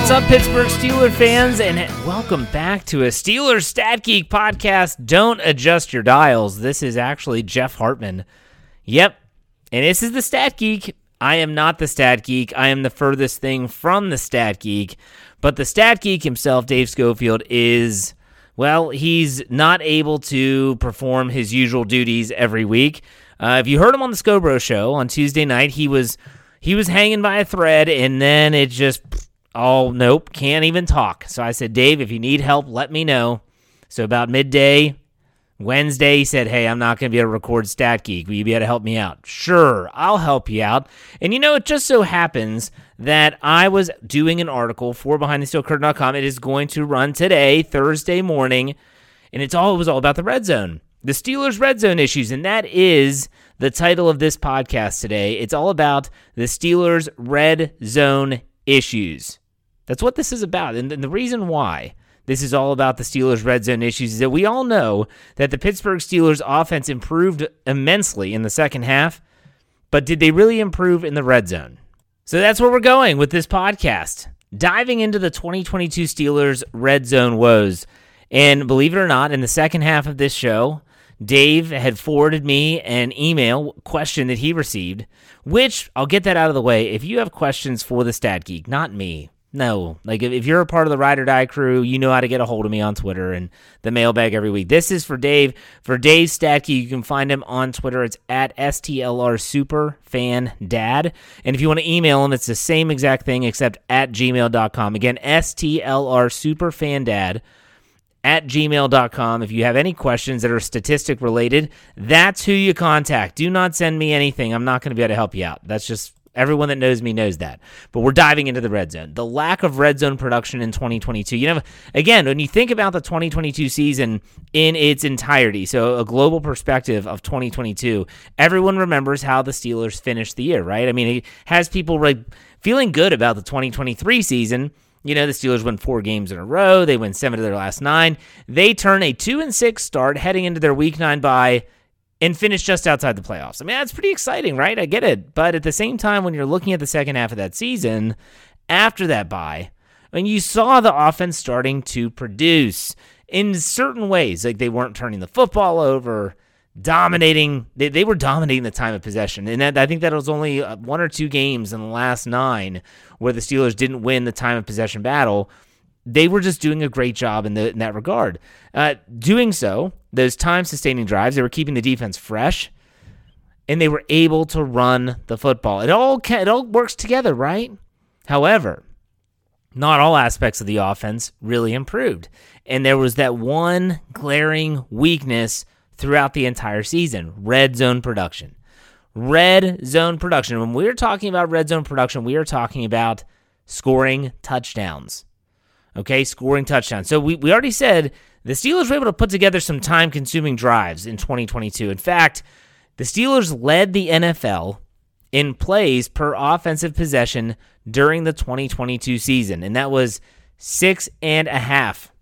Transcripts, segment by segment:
What's up, Pittsburgh Steelers fans, and welcome back to a Steelers Stat Geek podcast. Don't adjust your dials. This is actually Jeff Hartman. Yep, and this is the Stat Geek. I am not the Stat Geek. I am the furthest thing from the Stat Geek. But the Stat Geek himself, Dave Schofield, is, well, he's not able to perform his usual duties every week. Uh, if you heard him on the Scobro show on Tuesday night, he was he was hanging by a thread, and then it just oh nope, can't even talk. So I said, Dave, if you need help, let me know. So about midday, Wednesday, he said, Hey, I'm not going to be able to record Stat Geek. Will you be able to help me out? Sure, I'll help you out. And you know, it just so happens that I was doing an article for BehindTheSteelCurtain.com. It is going to run today, Thursday morning, and it's all it was all about the red zone. The Steelers red zone issues, and that is the title of this podcast today. It's all about the Steelers red zone issues. That's what this is about. And the reason why this is all about the Steelers' red zone issues. Is that we all know that the Pittsburgh Steelers offense improved immensely in the second half, but did they really improve in the red zone? So that's where we're going with this podcast, diving into the 2022 Steelers red zone woes. And believe it or not, in the second half of this show, Dave had forwarded me an email question that he received, which I'll get that out of the way. If you have questions for the Stat Geek, not me, no, like if, if you're a part of the Ride or Die crew, you know how to get a hold of me on Twitter and the mailbag every week. This is for Dave. For Dave Statke, you can find him on Twitter. It's at STLR Super Fan Dad. And if you want to email him, it's the same exact thing except at gmail.com. Again, STLR Super Fan Dad at gmail.com. If you have any questions that are statistic related, that's who you contact. Do not send me anything. I'm not going to be able to help you out. That's just Everyone that knows me knows that. But we're diving into the red zone. The lack of red zone production in 2022. You know, again, when you think about the 2022 season in its entirety, so a global perspective of 2022, everyone remembers how the Steelers finished the year, right? I mean, it has people like feeling good about the 2023 season. You know, the Steelers win four games in a row. They win seven of their last nine. They turn a two and six start heading into their week nine bye and finish just outside the playoffs. I mean, that's pretty exciting, right? I get it. But at the same time, when you're looking at the second half of that season, after that bye, I mean, you saw the offense starting to produce in certain ways. Like they weren't turning the football over, dominating. They, they were dominating the time of possession. And that, I think that was only uh, one or two games in the last nine where the Steelers didn't win the time of possession battle they were just doing a great job in, the, in that regard. Uh, doing so, those time sustaining drives, they were keeping the defense fresh, and they were able to run the football. It all it all works together, right? However, not all aspects of the offense really improved, and there was that one glaring weakness throughout the entire season: red zone production. Red zone production. When we're talking about red zone production, we are talking about scoring touchdowns okay, scoring touchdowns. So we, we already said the Steelers were able to put together some time consuming drives in 2022. In fact, the Steelers led the NFL in plays per offensive possession during the 2022 season, and that was six and a half.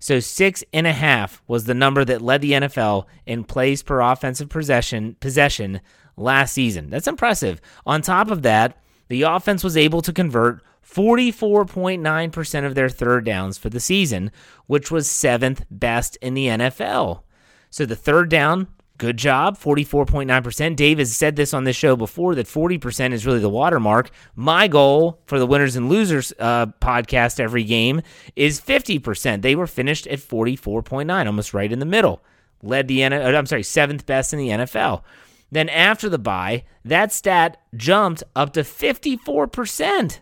So six and a half was the number that led the NFL in plays per offensive possession possession last season. That's impressive. On top of that, the offense was able to convert 44.9% of their third downs for the season, which was seventh best in the NFL. So the third down, good job, 44.9%. Dave has said this on this show before that 40% is really the watermark. My goal for the winners and losers uh, podcast every game is 50%. They were finished at 44.9, almost right in the middle. Led the, I'm sorry, seventh best in the NFL. Then after the bye, that stat jumped up to 54%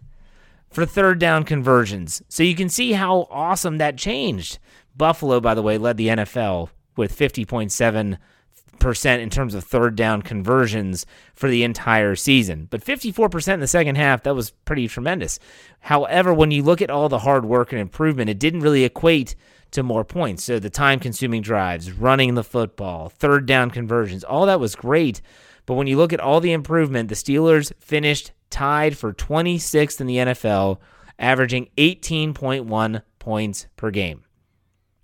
for third down conversions. So you can see how awesome that changed. Buffalo, by the way, led the NFL with 50.7% in terms of third down conversions for the entire season. But 54% in the second half, that was pretty tremendous. However, when you look at all the hard work and improvement, it didn't really equate to more points. So the time consuming drives, running the football, third down conversions, all that was great. But when you look at all the improvement, the Steelers finished tied for 26th in the NFL, averaging 18.1 points per game.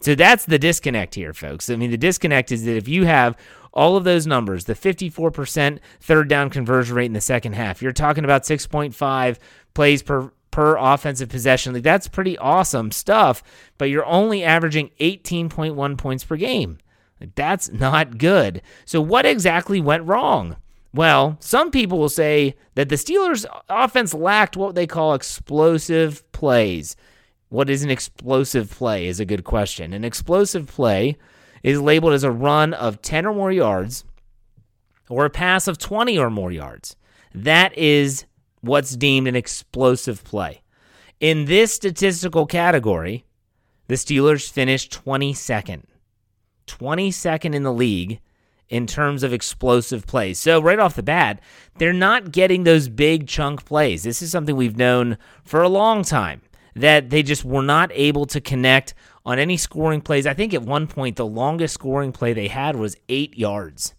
So that's the disconnect here, folks. I mean, the disconnect is that if you have all of those numbers, the 54% third down conversion rate in the second half, you're talking about 6.5 plays per per offensive possession. Like that's pretty awesome stuff, but you're only averaging 18.1 points per game. Like that's not good. So what exactly went wrong? Well, some people will say that the Steelers offense lacked what they call explosive plays. What is an explosive play is a good question. An explosive play is labeled as a run of 10 or more yards or a pass of 20 or more yards. That is what's deemed an explosive play. In this statistical category, the Steelers finished 22nd. 22nd in the league in terms of explosive plays. So, right off the bat, they're not getting those big chunk plays. This is something we've known for a long time that they just were not able to connect on any scoring plays. I think at one point, the longest scoring play they had was eight yards.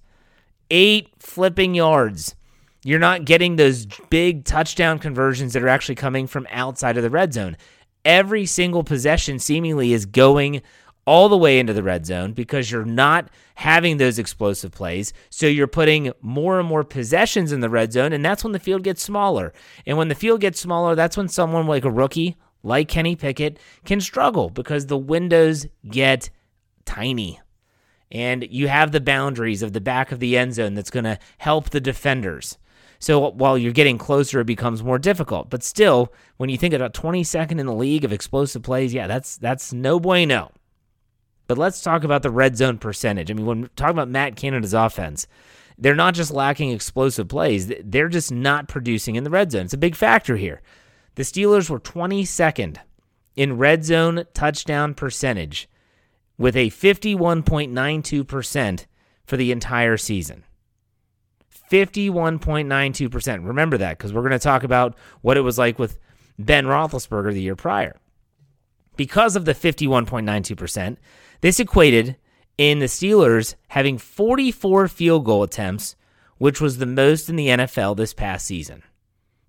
Eight flipping yards. You're not getting those big touchdown conversions that are actually coming from outside of the red zone. Every single possession seemingly is going all the way into the red zone because you're not having those explosive plays. So you're putting more and more possessions in the red zone, and that's when the field gets smaller. And when the field gets smaller, that's when someone like a rookie, like Kenny Pickett, can struggle because the windows get tiny. And you have the boundaries of the back of the end zone that's going to help the defenders. So while you're getting closer, it becomes more difficult. But still, when you think about 22nd in the league of explosive plays, yeah, that's that's no bueno. But let's talk about the red zone percentage. I mean, when talking about Matt Canada's offense, they're not just lacking explosive plays, they're just not producing in the red zone. It's a big factor here. The Steelers were 22nd in red zone touchdown percentage with a 51.92% for the entire season. 51.92%. Remember that because we're going to talk about what it was like with Ben Roethlisberger the year prior. Because of the 51.92%, this equated in the Steelers having 44 field goal attempts, which was the most in the NFL this past season.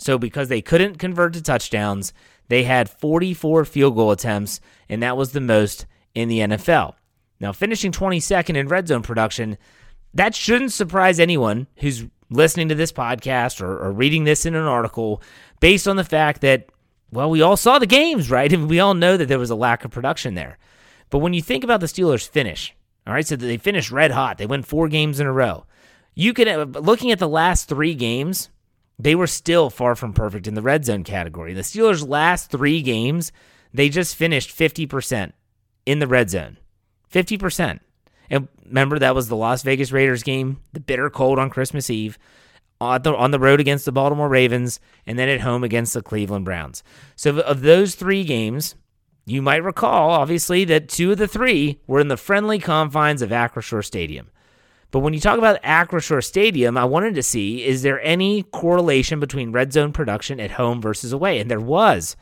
So, because they couldn't convert to touchdowns, they had 44 field goal attempts, and that was the most in the NFL. Now, finishing 22nd in red zone production, that shouldn't surprise anyone who's listening to this podcast or, or, reading this in an article based on the fact that, well, we all saw the games, right? And we all know that there was a lack of production there. But when you think about the Steelers' finish, all right, so they finished red hot, they win four games in a row. You could, uh, looking at the last three games, they were still far from perfect in the red zone category. The Steelers' last three games, they just finished 50% in the red zone. 50%. And remember, that was the Las Vegas Raiders game, the bitter cold on Christmas Eve, on the, on the road against the Baltimore Ravens, and then at home against the Cleveland Browns. So, of those three games, you might recall, obviously, that two of the three were in the friendly confines of Acrisure Stadium. But when you talk about Acrisure Stadium, I wanted to see is there any correlation between red zone production at home versus away? And there was.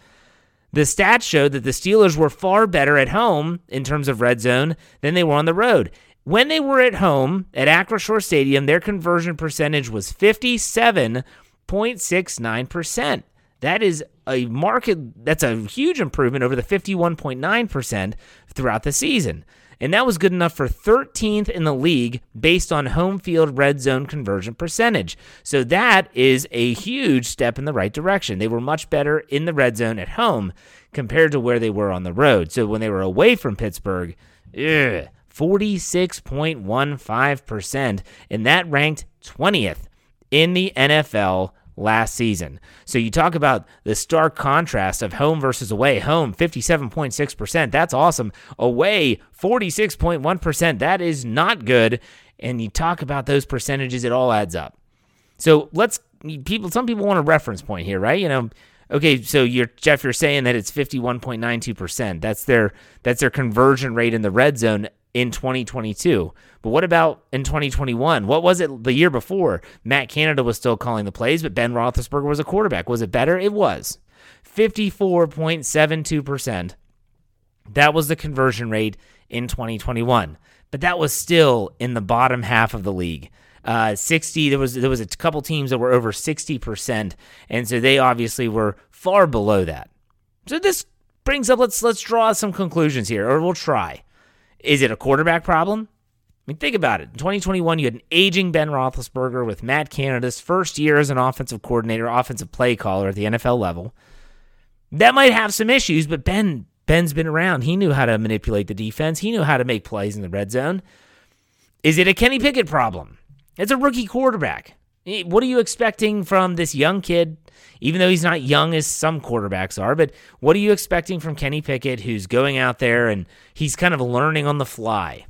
The stats showed that the Steelers were far better at home in terms of red zone than they were on the road. When they were at home at Acrisure Stadium, their conversion percentage was 57.69%. That is a market that's a huge improvement over the 51.9% throughout the season. And that was good enough for 13th in the league based on home field red zone conversion percentage. So that is a huge step in the right direction. They were much better in the red zone at home compared to where they were on the road. So when they were away from Pittsburgh, ugh, 46.15%. And that ranked 20th in the NFL last season. So you talk about the stark contrast of home versus away. Home 57.6%. That's awesome. Away 46.1%. That is not good. And you talk about those percentages, it all adds up. So let's people some people want a reference point here, right? You know, okay, so you're Jeff, you're saying that it's 51.92%. That's their that's their conversion rate in the red zone in 2022. But what about in 2021? What was it the year before? Matt Canada was still calling the plays, but Ben Roethlisberger was a quarterback. Was it better? It was. 54.72%. That was the conversion rate in 2021. But that was still in the bottom half of the league. Uh, 60 there was there was a couple teams that were over 60% and so they obviously were far below that. So this brings up let's let's draw some conclusions here or we'll try. Is it a quarterback problem? I mean, think about it. In 2021, you had an aging Ben Roethlisberger with Matt Canada's first year as an offensive coordinator, offensive play caller at the NFL level. That might have some issues, but Ben Ben's been around. He knew how to manipulate the defense. He knew how to make plays in the red zone. Is it a Kenny Pickett problem? It's a rookie quarterback. Eh, what are you expecting from this young kid? Even though he's not young as some quarterbacks are, but what are you expecting from Kenny Pickett, who's going out there and he's kind of learning on the fly?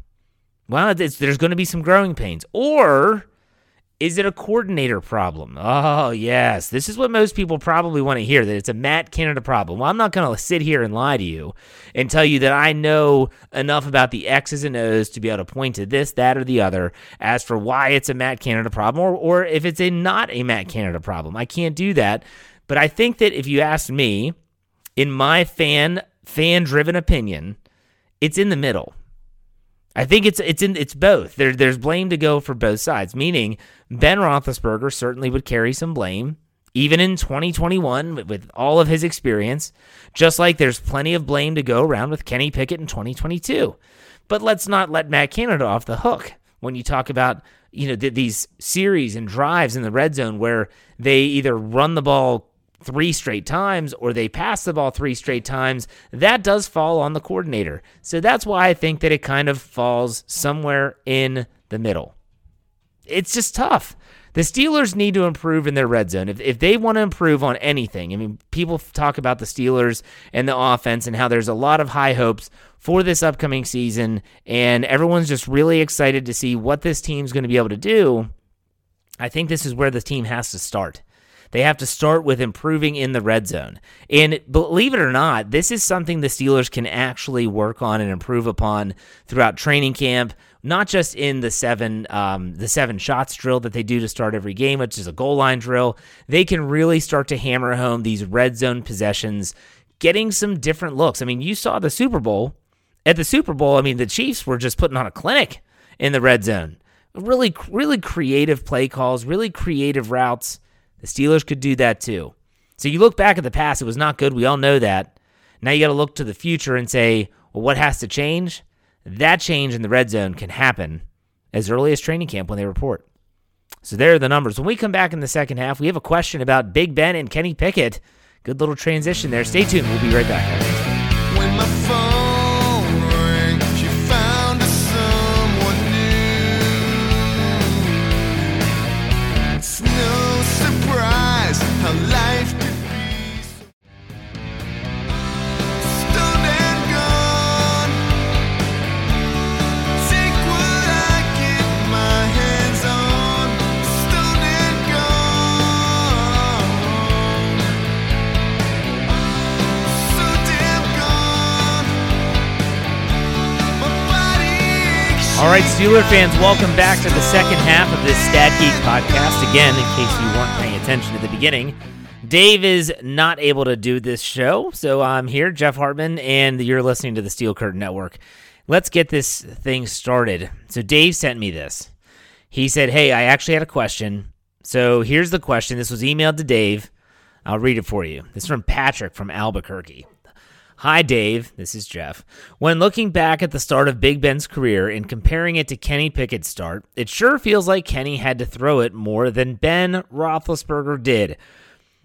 Well, there's going to be some growing pains. Or is it a coordinator problem? Oh, yes. This is what most people probably want to hear that it's a Matt Canada problem. Well, I'm not going to sit here and lie to you and tell you that I know enough about the X's and O's to be able to point to this, that, or the other as for why it's a Matt Canada problem or, or if it's a not a Matt Canada problem. I can't do that. But I think that if you ask me, in my fan fan driven opinion, it's in the middle. I think it's it's in it's both. There, there's blame to go for both sides. Meaning Ben Roethlisberger certainly would carry some blame, even in 2021 with, with all of his experience. Just like there's plenty of blame to go around with Kenny Pickett in 2022. But let's not let Matt Canada off the hook when you talk about you know th- these series and drives in the red zone where they either run the ball three straight times or they pass the ball three straight times, that does fall on the coordinator. So that's why I think that it kind of falls somewhere in the middle. It's just tough. The Steelers need to improve in their red zone. If, if they want to improve on anything, I mean, people talk about the Steelers and the offense and how there's a lot of high hopes for this upcoming season, and everyone's just really excited to see what this team's going to be able to do. I think this is where the team has to start. They have to start with improving in the red zone. And believe it or not, this is something the Steelers can actually work on and improve upon throughout training camp. Not just in the seven um, the seven shots drill that they do to start every game, which is a goal line drill. They can really start to hammer home these red zone possessions, getting some different looks. I mean, you saw the Super Bowl. At the Super Bowl, I mean, the Chiefs were just putting on a clinic in the red zone. Really, really creative play calls, really creative routes. The Steelers could do that too. So you look back at the past, it was not good. We all know that. Now you got to look to the future and say, well, what has to change? That change in the red zone can happen as early as training camp when they report. So there are the numbers. When we come back in the second half, we have a question about Big Ben and Kenny Pickett. Good little transition there. Stay tuned. We'll be right back. Right, Steeler fans, welcome back to the second half of this Stat Geek podcast. Again, in case you weren't paying attention at the beginning, Dave is not able to do this show, so I'm here, Jeff Hartman, and you're listening to the Steel Curtain Network. Let's get this thing started. So, Dave sent me this. He said, Hey, I actually had a question. So, here's the question. This was emailed to Dave. I'll read it for you. This is from Patrick from Albuquerque. Hi, Dave. This is Jeff. When looking back at the start of Big Ben's career and comparing it to Kenny Pickett's start, it sure feels like Kenny had to throw it more than Ben Roethlisberger did.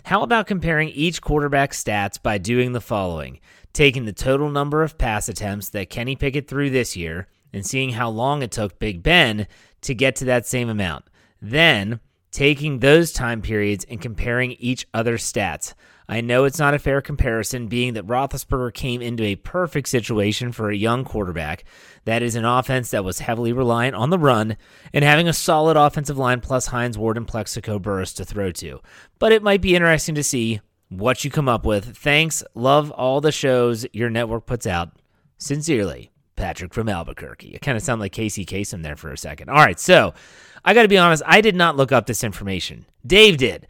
How about comparing each quarterback's stats by doing the following taking the total number of pass attempts that Kenny Pickett threw this year and seeing how long it took Big Ben to get to that same amount. Then taking those time periods and comparing each other's stats. I know it's not a fair comparison, being that Roethlisberger came into a perfect situation for a young quarterback. That is an offense that was heavily reliant on the run and having a solid offensive line plus Hines Ward and Plaxico Burress to throw to. But it might be interesting to see what you come up with. Thanks. Love all the shows your network puts out. Sincerely, Patrick from Albuquerque. It kind of sounded like Casey Kasem there for a second. All right, so I got to be honest, I did not look up this information. Dave did.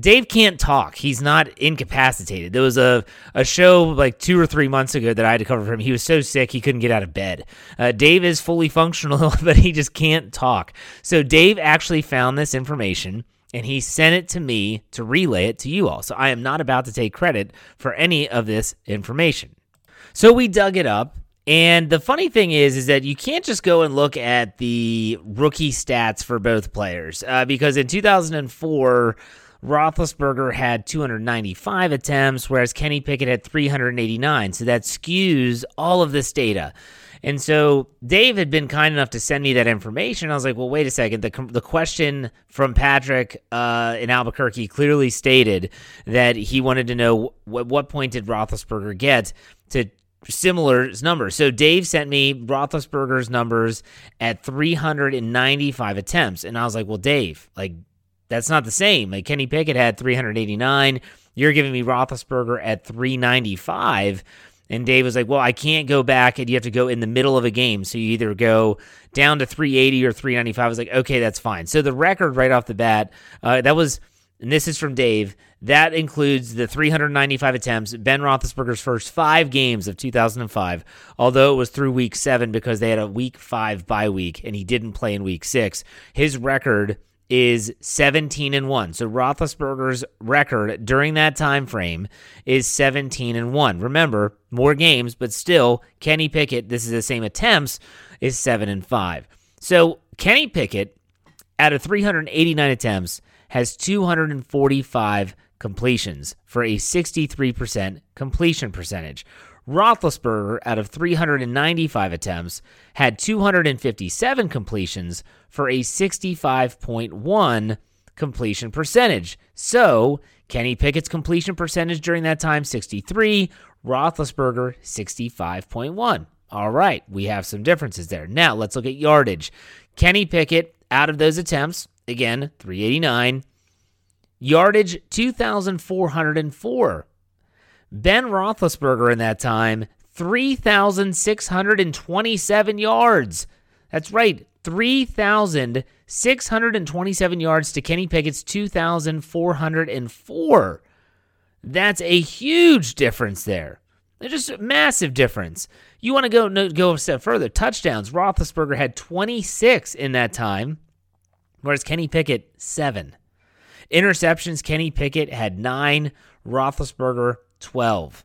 Dave can't talk. He's not incapacitated. There was a, a show like two or three months ago that I had to cover for him. He was so sick he couldn't get out of bed. Uh, Dave is fully functional, but he just can't talk. So Dave actually found this information and he sent it to me to relay it to you all. So I am not about to take credit for any of this information. So we dug it up. And the funny thing is, is that you can't just go and look at the rookie stats for both players uh, because in 2004, Roethlisberger had 295 attempts, whereas Kenny Pickett had 389. So that skews all of this data. And so Dave had been kind enough to send me that information. I was like, well, wait a second. The, the question from Patrick uh, in Albuquerque clearly stated that he wanted to know what, what point did Roethlisberger get to similar numbers. So Dave sent me Roethlisberger's numbers at 395 attempts. And I was like, well, Dave, like, that's not the same. Like Kenny Pickett had 389. You're giving me Roethlisberger at 395. And Dave was like, well, I can't go back and you have to go in the middle of a game. So you either go down to 380 or 395. I was like, okay, that's fine. So the record right off the bat, uh, that was, and this is from Dave, that includes the 395 attempts, Ben Roethlisberger's first five games of 2005, although it was through week seven because they had a week five bye week and he didn't play in week six. His record is 17 and 1. So Roethlisberger's record during that time frame is 17 and 1. Remember, more games, but still Kenny Pickett, this is the same attempts, is 7 and 5. So Kenny Pickett out of 389 attempts has 245 completions for a 63% completion percentage. Roethlisberger, out of 395 attempts, had 257 completions for a 65.1 completion percentage. So, Kenny Pickett's completion percentage during that time 63, Roethlisberger 65.1. All right, we have some differences there. Now, let's look at yardage. Kenny Pickett, out of those attempts, again, 389, yardage 2,404. Ben Roethlisberger in that time, 3,627 yards. That's right, 3,627 yards to Kenny Pickett's 2,404. That's a huge difference there. Just a massive difference. You want to go no, go a step further. Touchdowns. Roethlisberger had 26 in that time, whereas Kenny Pickett, seven. Interceptions, Kenny Pickett had nine. Roethlisberger, 12.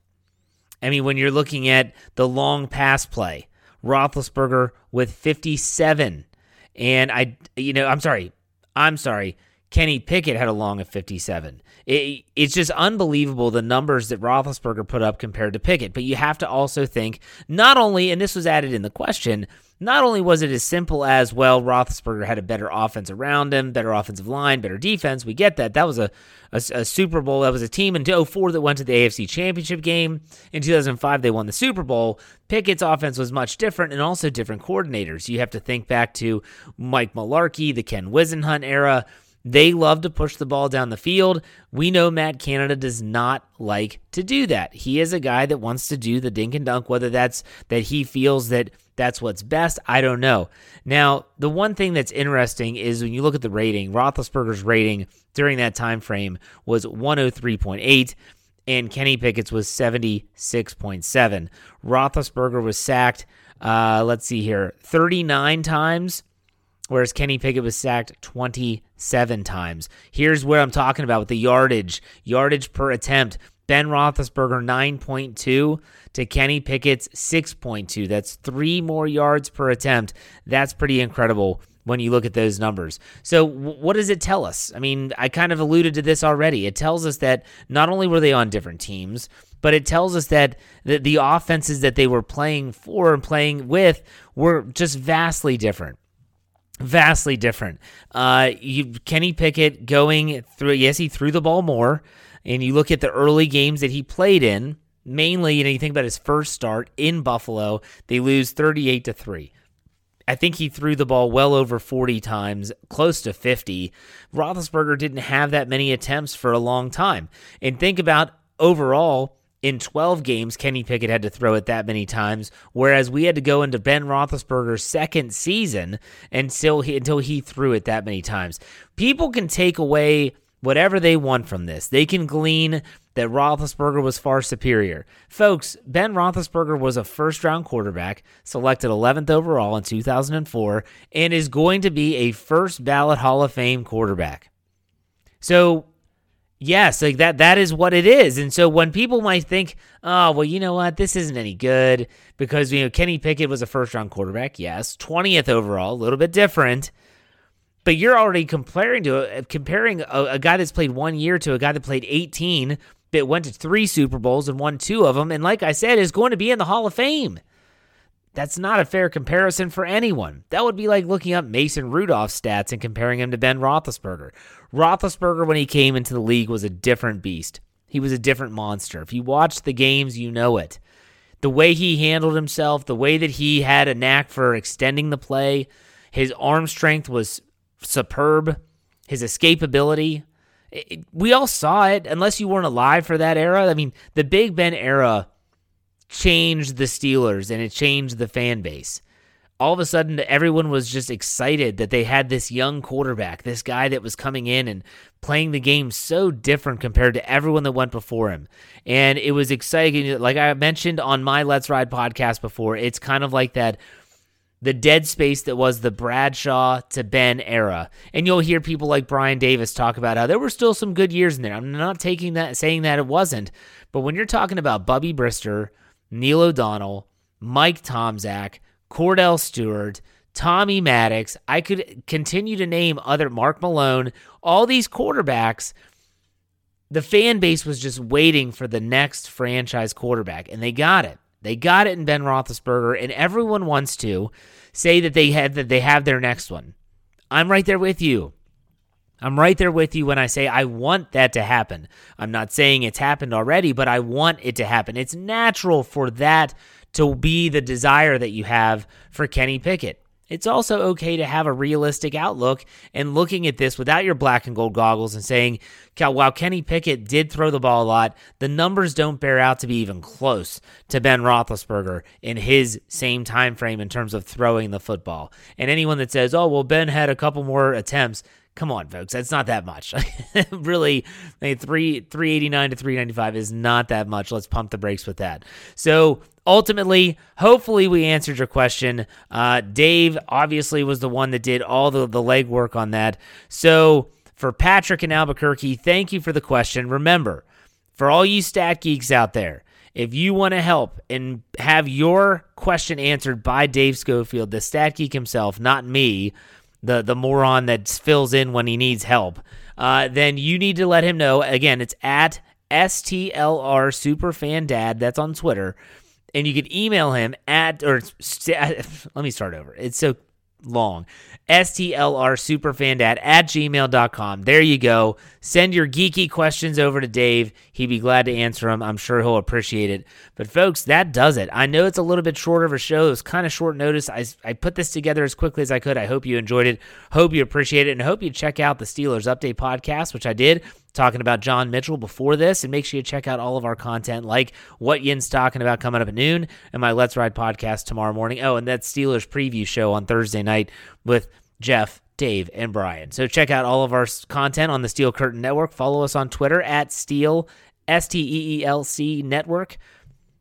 I mean, when you're looking at the long pass play, Roethlisberger with 57. And I, you know, I'm sorry. I'm sorry. Kenny Pickett had a long of 57. It, it's just unbelievable the numbers that Roethlisberger put up compared to Pickett. But you have to also think not only, and this was added in the question, not only was it as simple as, well, Roethlisberger had a better offense around him, better offensive line, better defense. We get that. That was a, a, a Super Bowl. That was a team in 04 that went to the AFC Championship game. In 2005, they won the Super Bowl. Pickett's offense was much different and also different coordinators. You have to think back to Mike Mularkey, the Ken Whisenhunt era. They love to push the ball down the field. We know Matt Canada does not like to do that. He is a guy that wants to do the dink and dunk, whether that's that he feels that that's what's best. I don't know. Now, the one thing that's interesting is when you look at the rating, Roethlisberger's rating during that time frame was 103.8 and Kenny Pickett's was 76.7. Roethlisberger was sacked, uh, let's see here, 39 times, whereas Kenny Pickett was sacked 27 times. Here's what I'm talking about with the yardage yardage per attempt. Ben Roethlisberger 9.2 to Kenny Pickett's 6.2. That's three more yards per attempt. That's pretty incredible when you look at those numbers. So, what does it tell us? I mean, I kind of alluded to this already. It tells us that not only were they on different teams, but it tells us that the, the offenses that they were playing for and playing with were just vastly different vastly different. Uh, you, Kenny Pickett going through, yes, he threw the ball more, and you look at the early games that he played in, mainly, you know, you think about his first start in Buffalo, they lose 38 to 3. I think he threw the ball well over 40 times, close to 50. Roethlisberger didn't have that many attempts for a long time. And think about overall, in 12 games, Kenny Pickett had to throw it that many times, whereas we had to go into Ben Roethlisberger's second season until he, until he threw it that many times. People can take away whatever they want from this. They can glean that Roethlisberger was far superior. Folks, Ben Roethlisberger was a first round quarterback, selected 11th overall in 2004, and is going to be a first ballot Hall of Fame quarterback. So, yes, like that that is what it is. And so when people might think, "Oh, well, you know what? This isn't any good because you know Kenny Pickett was a first round quarterback." Yes, 20th overall, a little bit different. But you're already comparing to comparing a, a guy that's played one year to a guy that played 18 that went to three Super Bowls and won two of them, and like I said, is going to be in the Hall of Fame. That's not a fair comparison for anyone. That would be like looking up Mason Rudolph's stats and comparing him to Ben Roethlisberger. Roethlisberger, when he came into the league, was a different beast. He was a different monster. If you watch the games, you know it. The way he handled himself, the way that he had a knack for extending the play, his arm strength was superb. His escapability, it, we all saw it, unless you weren't alive for that era. I mean, the Big Ben era changed the Steelers and it changed the fan base. All of a sudden, everyone was just excited that they had this young quarterback, this guy that was coming in and playing the game so different compared to everyone that went before him. And it was exciting. Like I mentioned on my Let's Ride podcast before, it's kind of like that the dead space that was the Bradshaw to Ben era. And you'll hear people like Brian Davis talk about how there were still some good years in there. I'm not taking that saying that it wasn't, but when you're talking about Bubby Brister, Neil O'Donnell, Mike Tomczak, Kordell Stewart, Tommy Maddox, I could continue to name other Mark Malone, all these quarterbacks. The fan base was just waiting for the next franchise quarterback, and they got it. They got it in Ben Roethlisberger, and everyone wants to say that they had that they have their next one. I'm right there with you. I'm right there with you when I say I want that to happen. I'm not saying it's happened already, but I want it to happen. It's natural for that to be the desire that you have for Kenny Pickett. It's also okay to have a realistic outlook and looking at this without your black and gold goggles and saying, while Kenny Pickett did throw the ball a lot, the numbers don't bear out to be even close to Ben Roethlisberger in his same time frame in terms of throwing the football. And anyone that says, "Oh, well, Ben had a couple more attempts," come on, folks, that's not that much. really, three three eighty nine to three ninety five is not that much. Let's pump the brakes with that. So ultimately, hopefully, we answered your question. Uh, Dave obviously was the one that did all the the legwork on that. So for Patrick in Albuquerque, thank you for the question. Remember, for all you stat geeks out there. If you want to help and have your question answered by Dave Schofield, the stat geek himself, not me, the the moron that fills in when he needs help, uh, then you need to let him know. Again, it's at STLR Superfan Dad. That's on Twitter, and you can email him at or let me start over. It's so long. STLR superfandad at gmail.com. There you go. Send your geeky questions over to Dave. He'd be glad to answer them. I'm sure he'll appreciate it. But, folks, that does it. I know it's a little bit shorter of a show. It was kind of short notice. I, I put this together as quickly as I could. I hope you enjoyed it. Hope you appreciate it. And hope you check out the Steelers Update podcast, which I did talking about John Mitchell before this. And make sure you check out all of our content, like what Yin's talking about coming up at noon and my Let's Ride podcast tomorrow morning. Oh, and that Steelers preview show on Thursday night with Jeff, Dave, and Brian. So check out all of our content on the Steel Curtain Network. Follow us on Twitter at Steel, S T E E L C Network.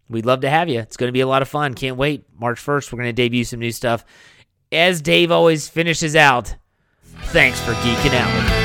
We'd love to have you. It's going to be a lot of fun. Can't wait. March 1st, we're going to debut some new stuff. As Dave always finishes out, thanks for geeking out